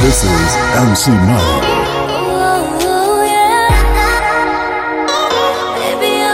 This is MC Money. Oh, yeah. Baby, I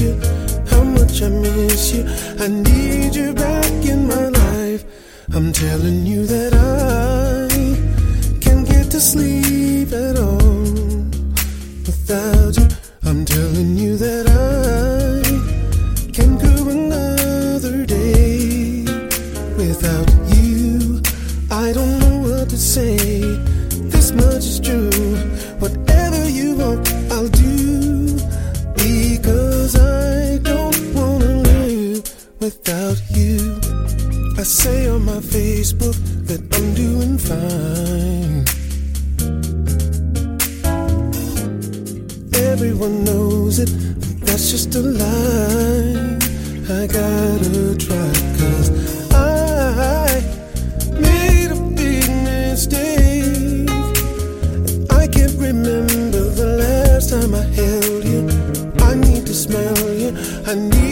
you. How much I miss you. I need you back in my life. I'm telling you that I can't get to sleep at all without you. I'm telling you that I can't go another day without you. I don't know what to say. Without you. I say on my Facebook that I'm doing fine. Everyone knows it, that's just a lie. I gotta try, cause I made a big mistake. I can't remember the last time I held you. I need to smell you. I need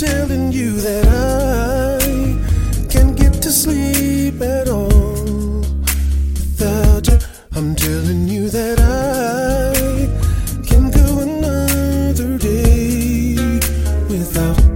telling you that I can't get to sleep at all without you. I'm telling you that I can go another day without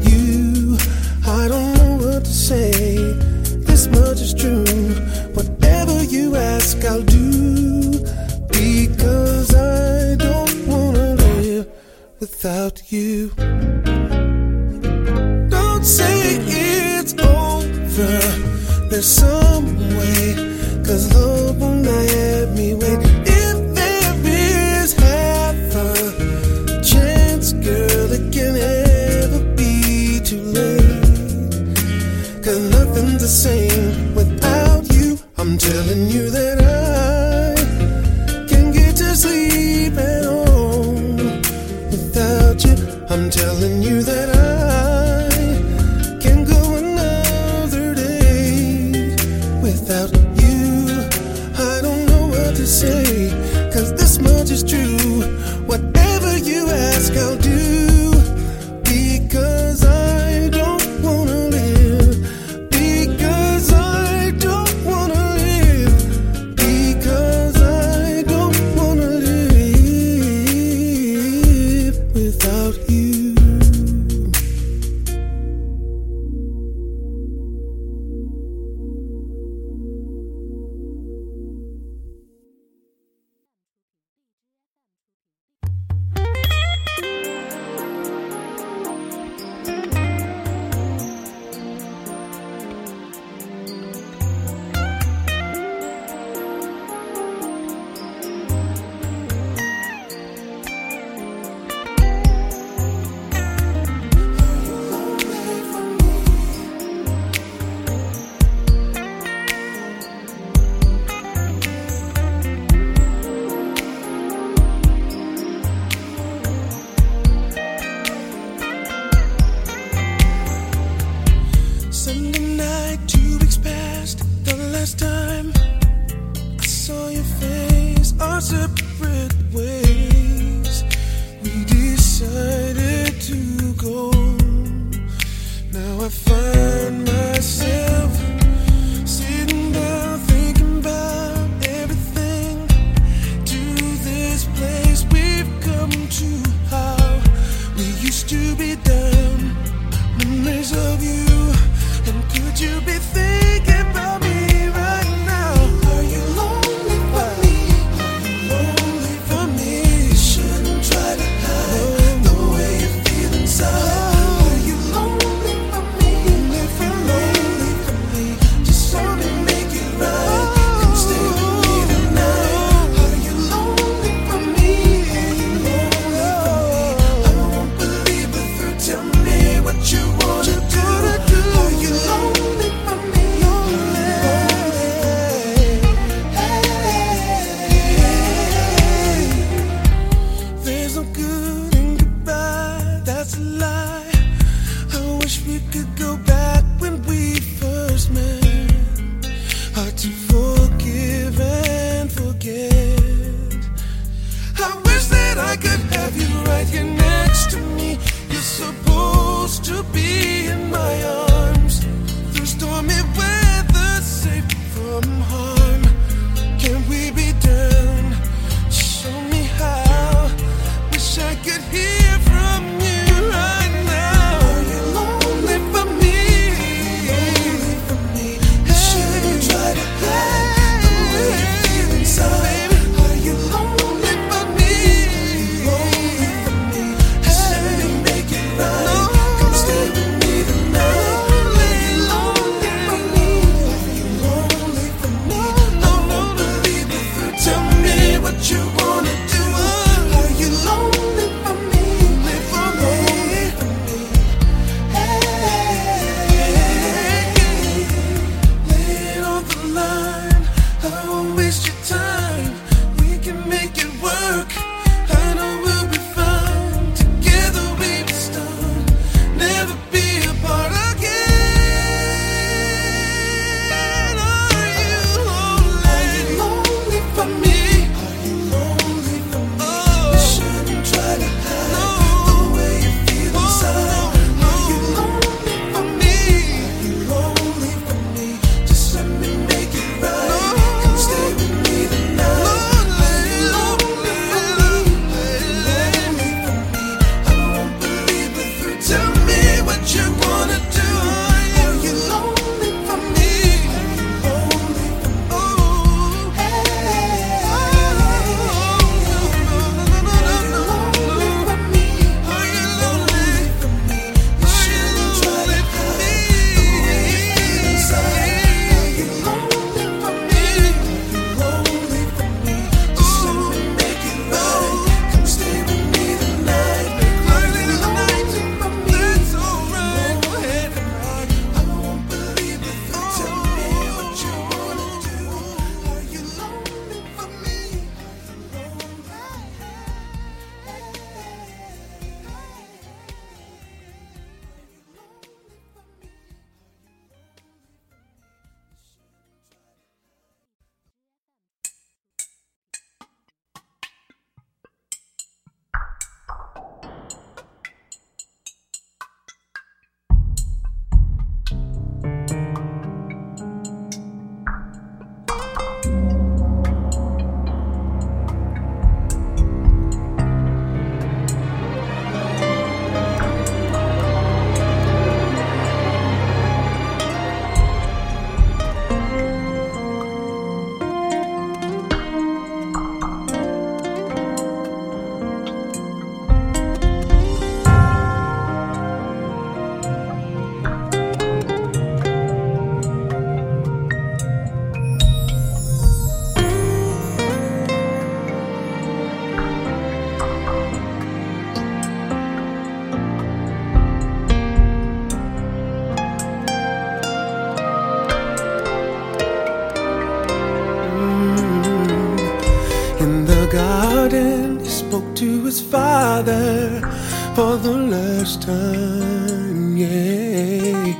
first time, yeah.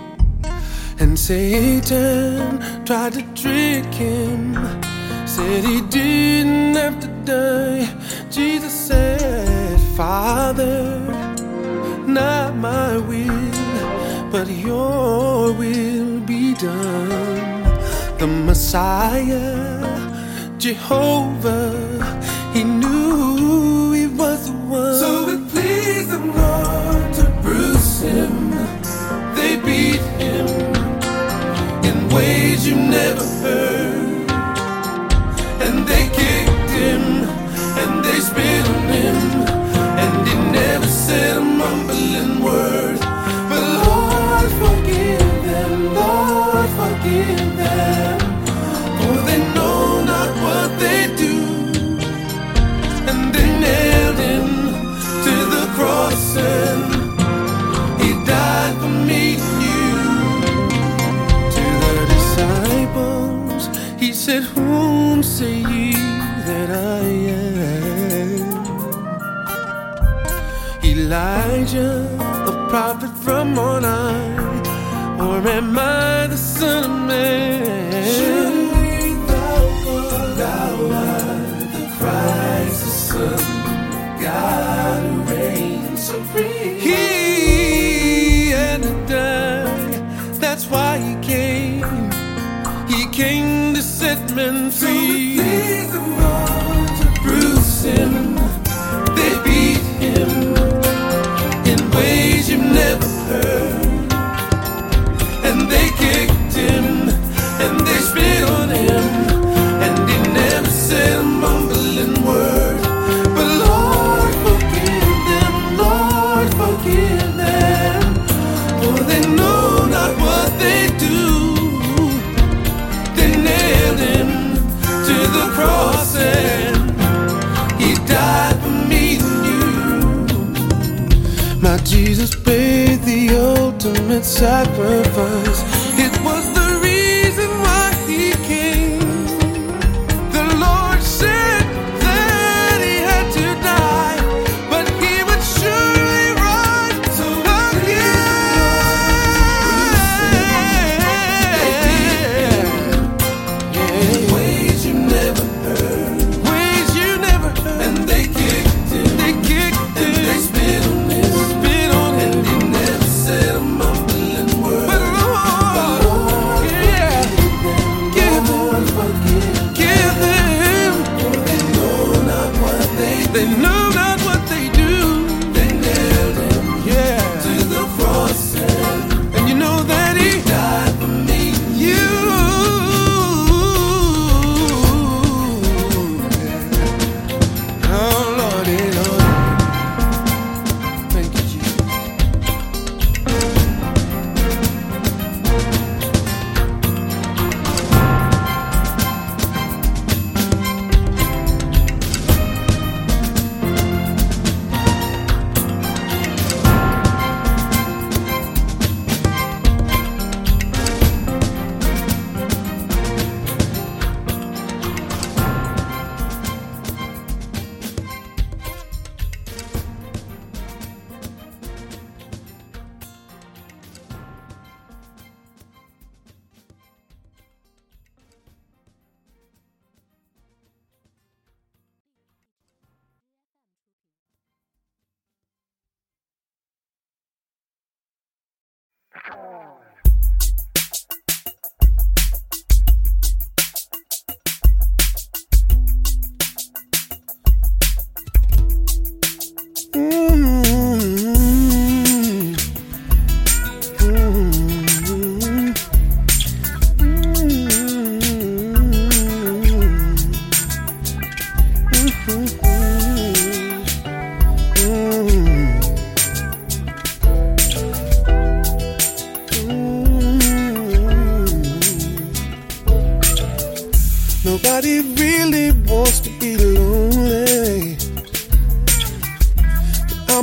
And Satan tried to trick him, said he didn't have to die. Jesus said, Father, not my will, but your will be done. The Messiah, Jehovah prophet from on high? Or am I the son of man? Surely the Son, God reigns supreme. He had to die, that's why he came. He came sacrifice.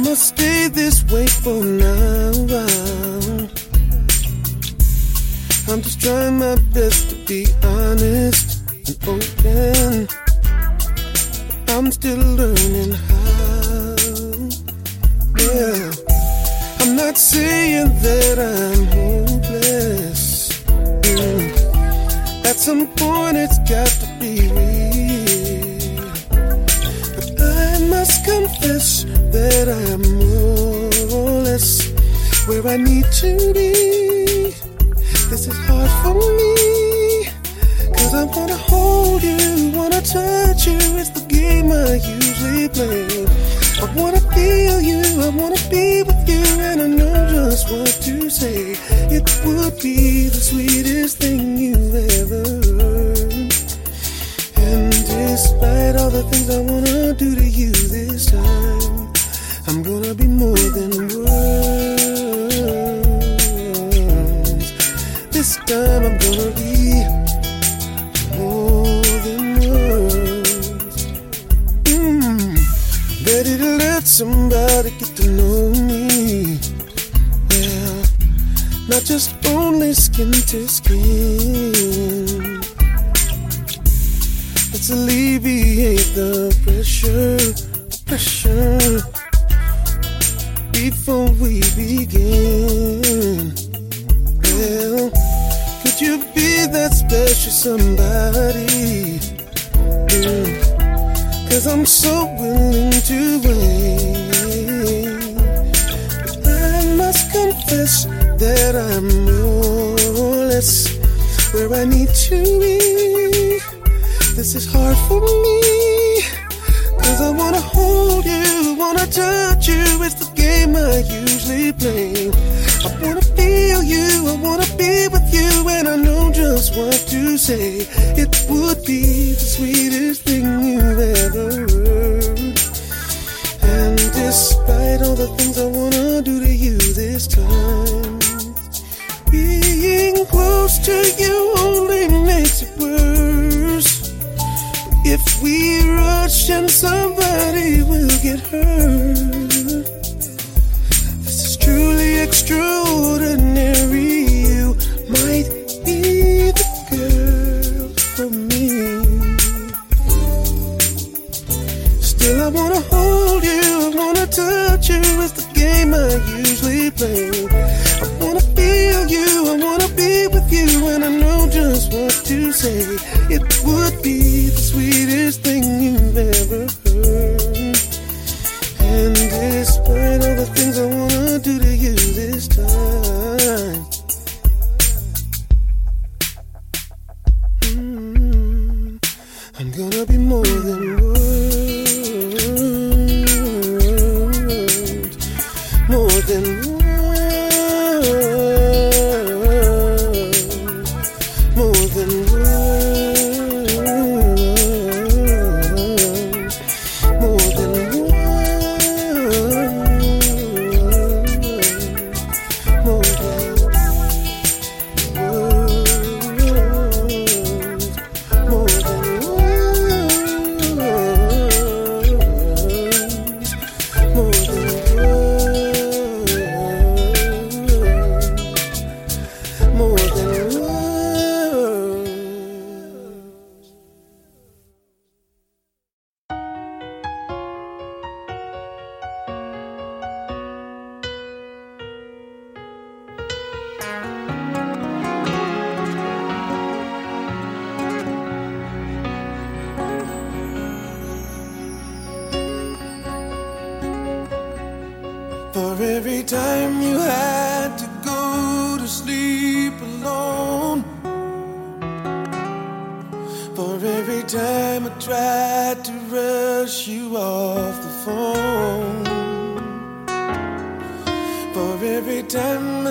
I'ma stay this way for now. I'm just trying my best to be honest and open. I'm still learning how. Yeah, I'm not saying that I'm hopeless. Mm. At some point, it's got to be real. But I must confess that I'm more or less where I need to be. This is hard for me. Cause I wanna hold you, wanna touch you. It's the game I usually play. I wanna feel you, I wanna be with you, and I know just what to say. It would be the sweetest thing you've ever heard. And despite all the things I wanna do to you this time, Gonna be more than words. This time I'm gonna be more than words. Mm, ready to let somebody get to know me. Yeah, not just only skin to skin. Let's alleviate the pressure, pressure before we begin. Well, could you be that special somebody? Mm, Cause I'm so willing to wait. But I must confess that I'm less where I need to be. This is hard for me. Cause I wanna hold you, wanna touch you. It's I usually play. I wanna feel you, I wanna be with you, and I know just what to say. It would be the sweetest thing you've ever heard. And despite all the things I wanna do to you this time, being close to you only makes it worse. If we rush and somebody will get hurt, true to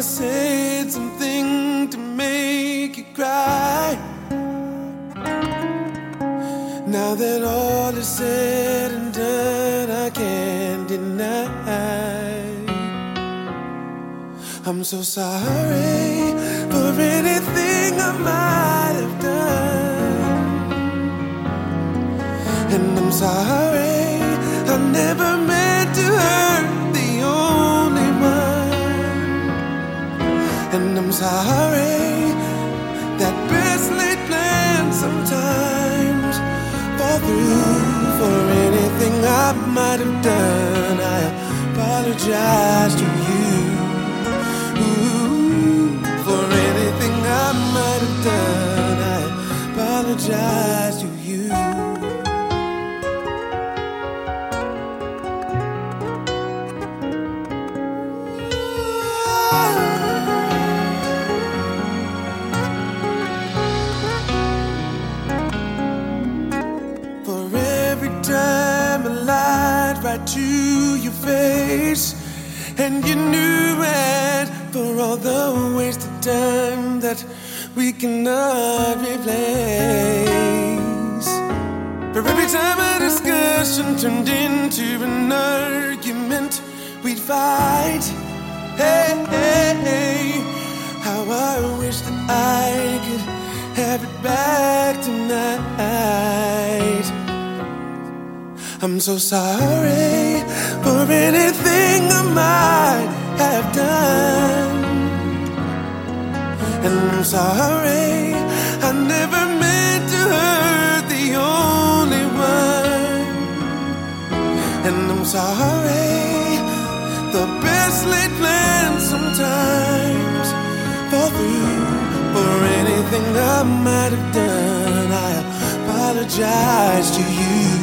I said something to make you cry. Now that all is said and done, I can't deny. I'm so sorry for anything I might have done. And I'm sorry And I'm sorry that best laid plans sometimes fall through. For anything I might have done, I apologize to you. You knew it. For all the wasted time that we cannot replace. For every time a discussion turned into an argument, we'd fight. Hey, hey, hey, how I wish that I could have it back tonight. I'm so sorry for anything I might have done. And I'm sorry I never meant to hurt the only one. And I'm sorry the best laid plans sometimes fall through. For anything I might have done, I apologize to you.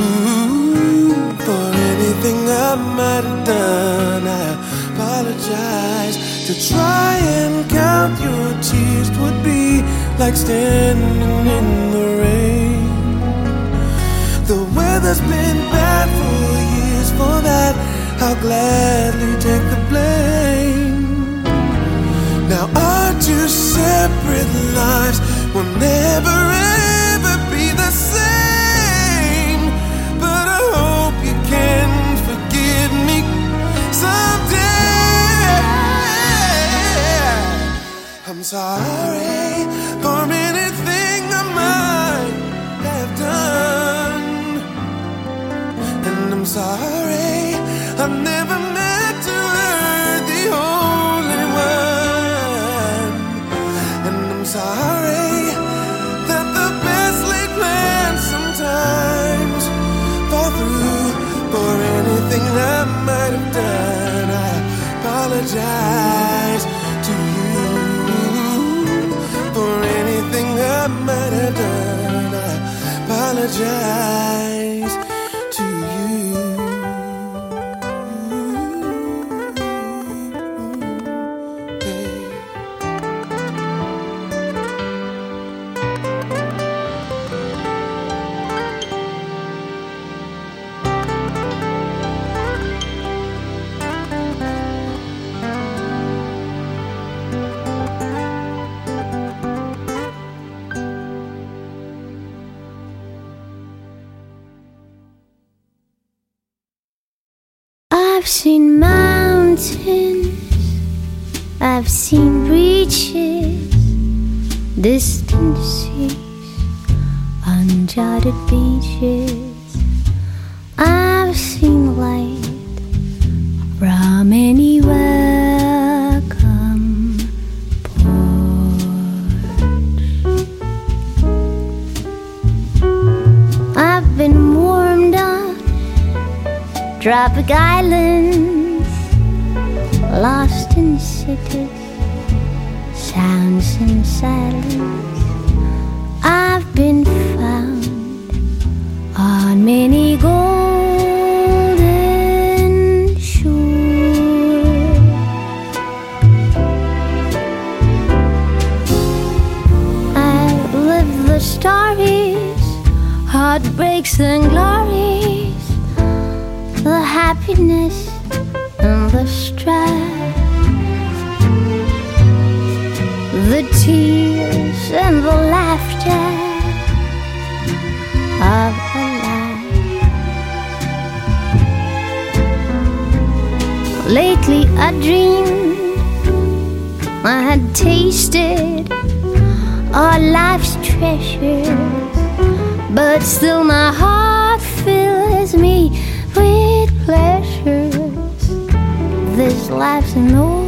Ooh, for anything I might have done, I apologize. To try and count your tears would be like standing in the rain. The weather's been bad for years, for that I'll gladly take the blame. Now our two separate lives will never ever someday. I'm sorry for anything I might have done. And I'm sorry tropic islands, lost in cities, sounds and silence. I've been found on many golden shores. I've lived the stories, heartbreaks and glories happiness and the strife, the tears and the laughter of a life. Lately, I dreamed I had tasted all life's treasures, but still my heart fills me this life's an old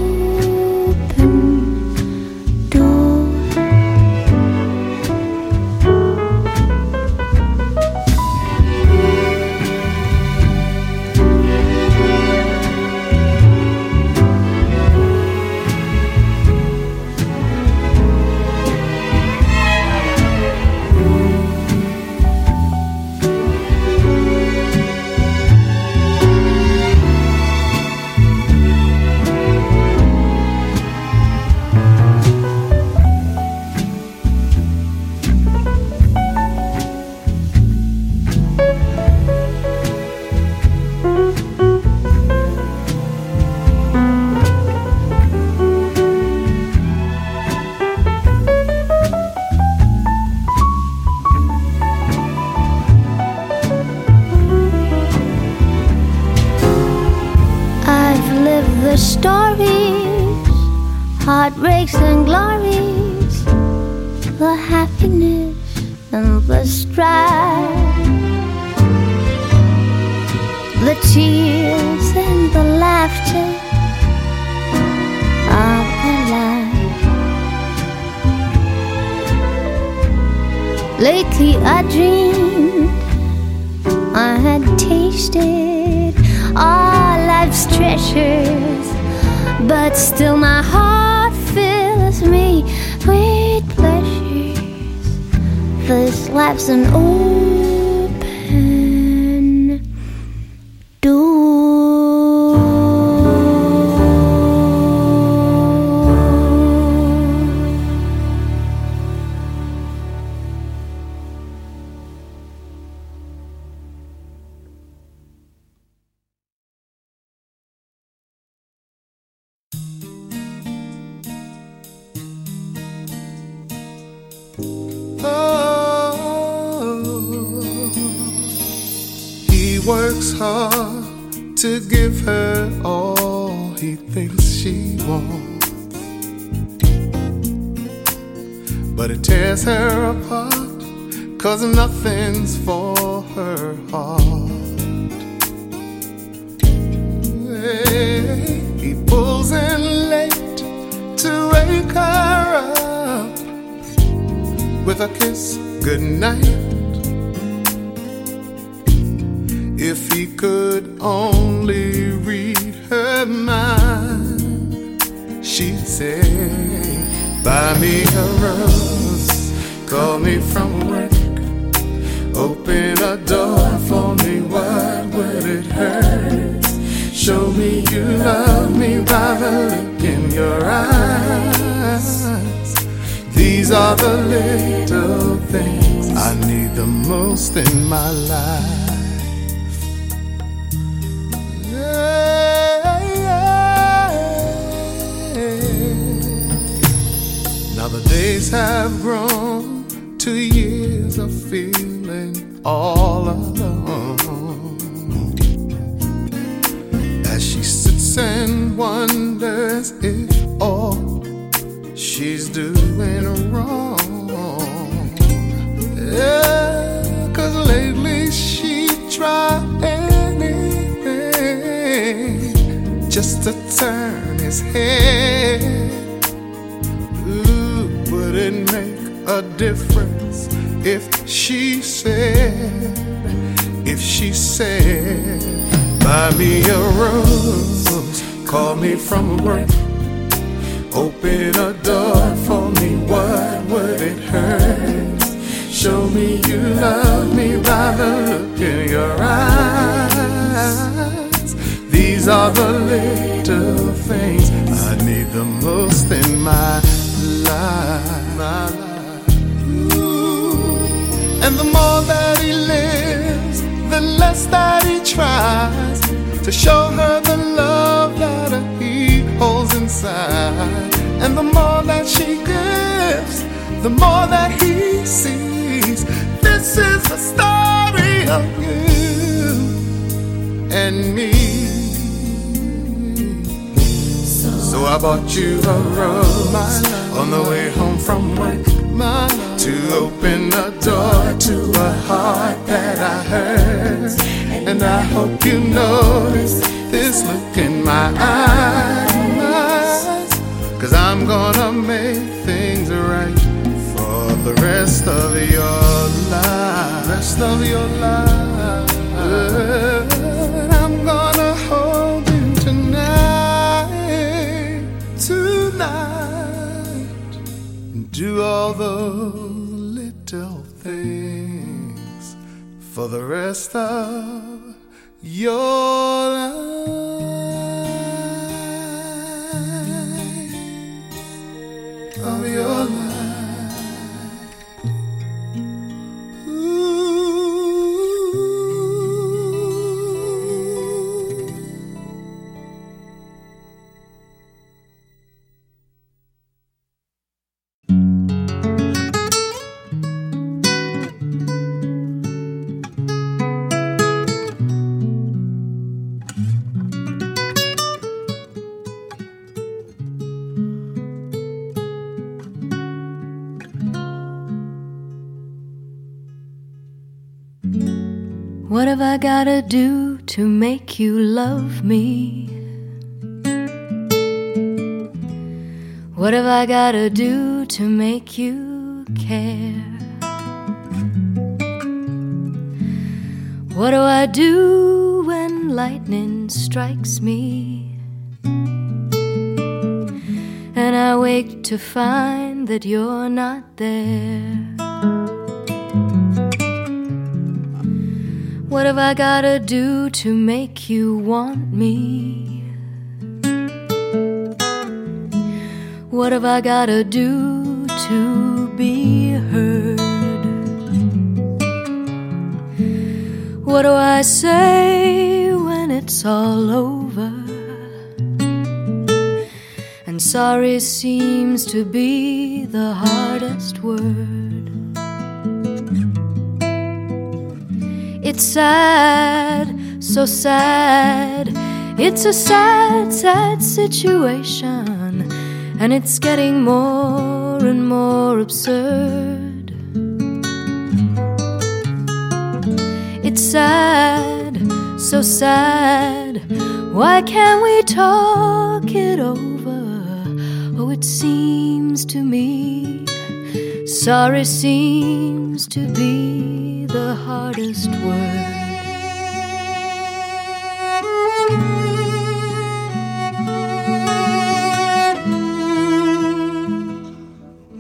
sleepless laps and ooh. Door for me. What would it hurt? Show me you love me by the look in your eyes. These are the little things I need the most in my life. Now the days have grown to years of feeling all alone. As she sits and wonders if all she's doing wrong. Yeah, cause lately she tried anything just to turn his head. Ooh, would it make a difference if she said, if she said, buy me a rose, call me from work, open a door for me, what would it hurt? Show me you love me by the look in your eyes. These are the little things I need the most And the more that he lives, the less that he tries to show her the love that he holds inside. And the more that she gives, the more that he sees. This is the story of you and me. So I bought you a rose on the way home from work to open a door to a heart that I hurt. And I hope you notice this look in my eyes. Cause I'm gonna make things right for the rest of your life. Rest of your life. Do all those little things for the rest of your life. I gotta do to make you love me? What have I gotta do to make you care? What do I do when lightning strikes me? And I wake to find that you're not there. What have I gotta do to make you want me? What have I gotta do to be heard? What do I say when it's all over? And sorry seems to be the hardest word. It's sad, so sad. It's a sad, sad situation, and it's getting more and more absurd. It's sad, so sad. Why can't we talk it over? Oh, it seems to me sorry seems to be the hardest word.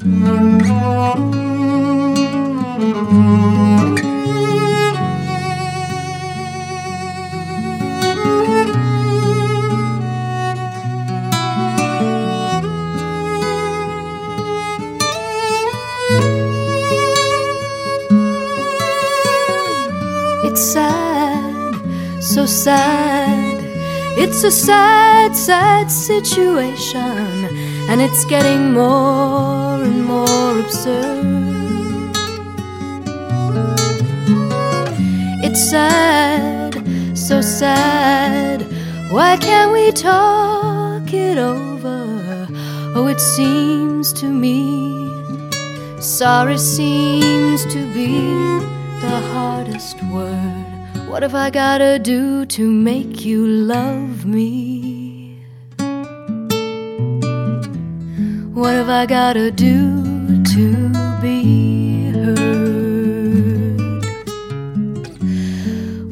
Thank you. So sad. It's a sad, sad situation, and it's getting more and more absurd. It's sad, so sad. Why can't we talk it over? Oh, it seems to me, sorry seems to be the hardest word. What have I gotta do to make you love me? What have I gotta do to be heard?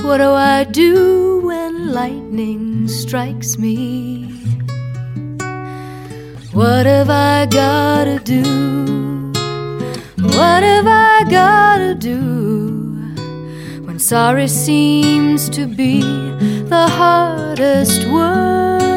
What do I do when lightning strikes me? What have I gotta do? What have I gotta do? Sorry seems to be the hardest word.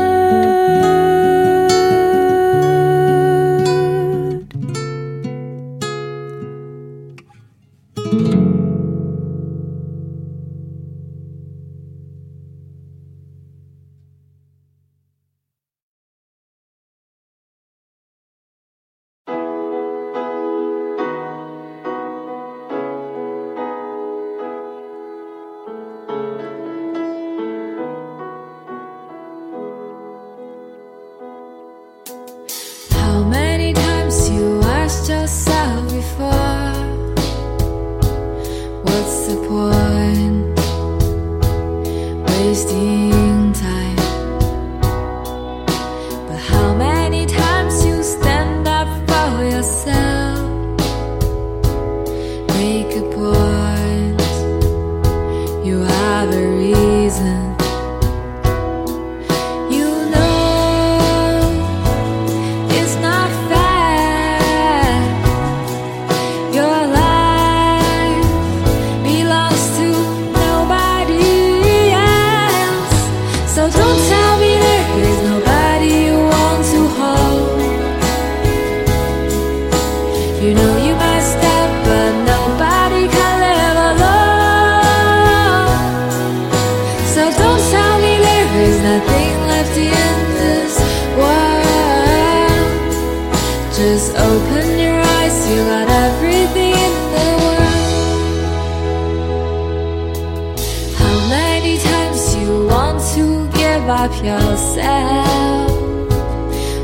stop yourself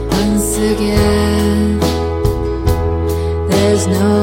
once again. There's no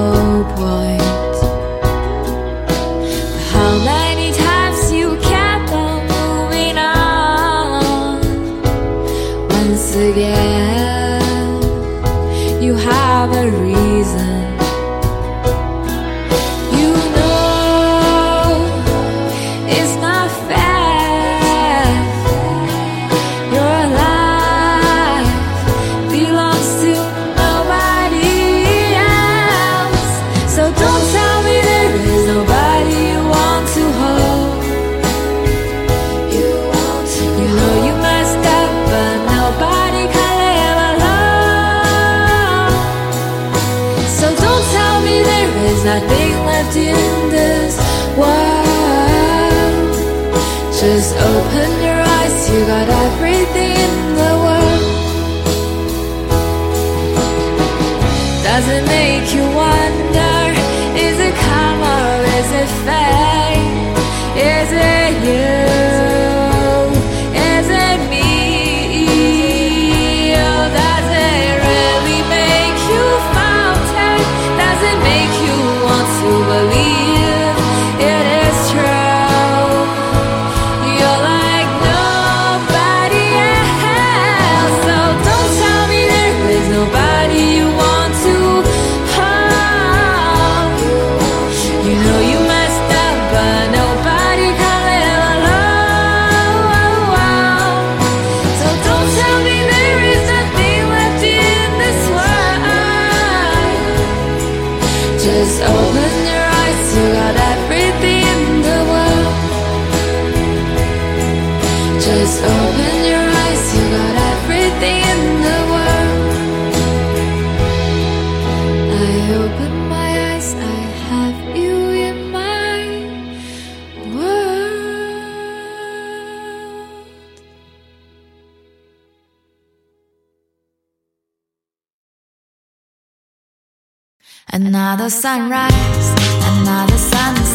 Another sunrise, another sunset.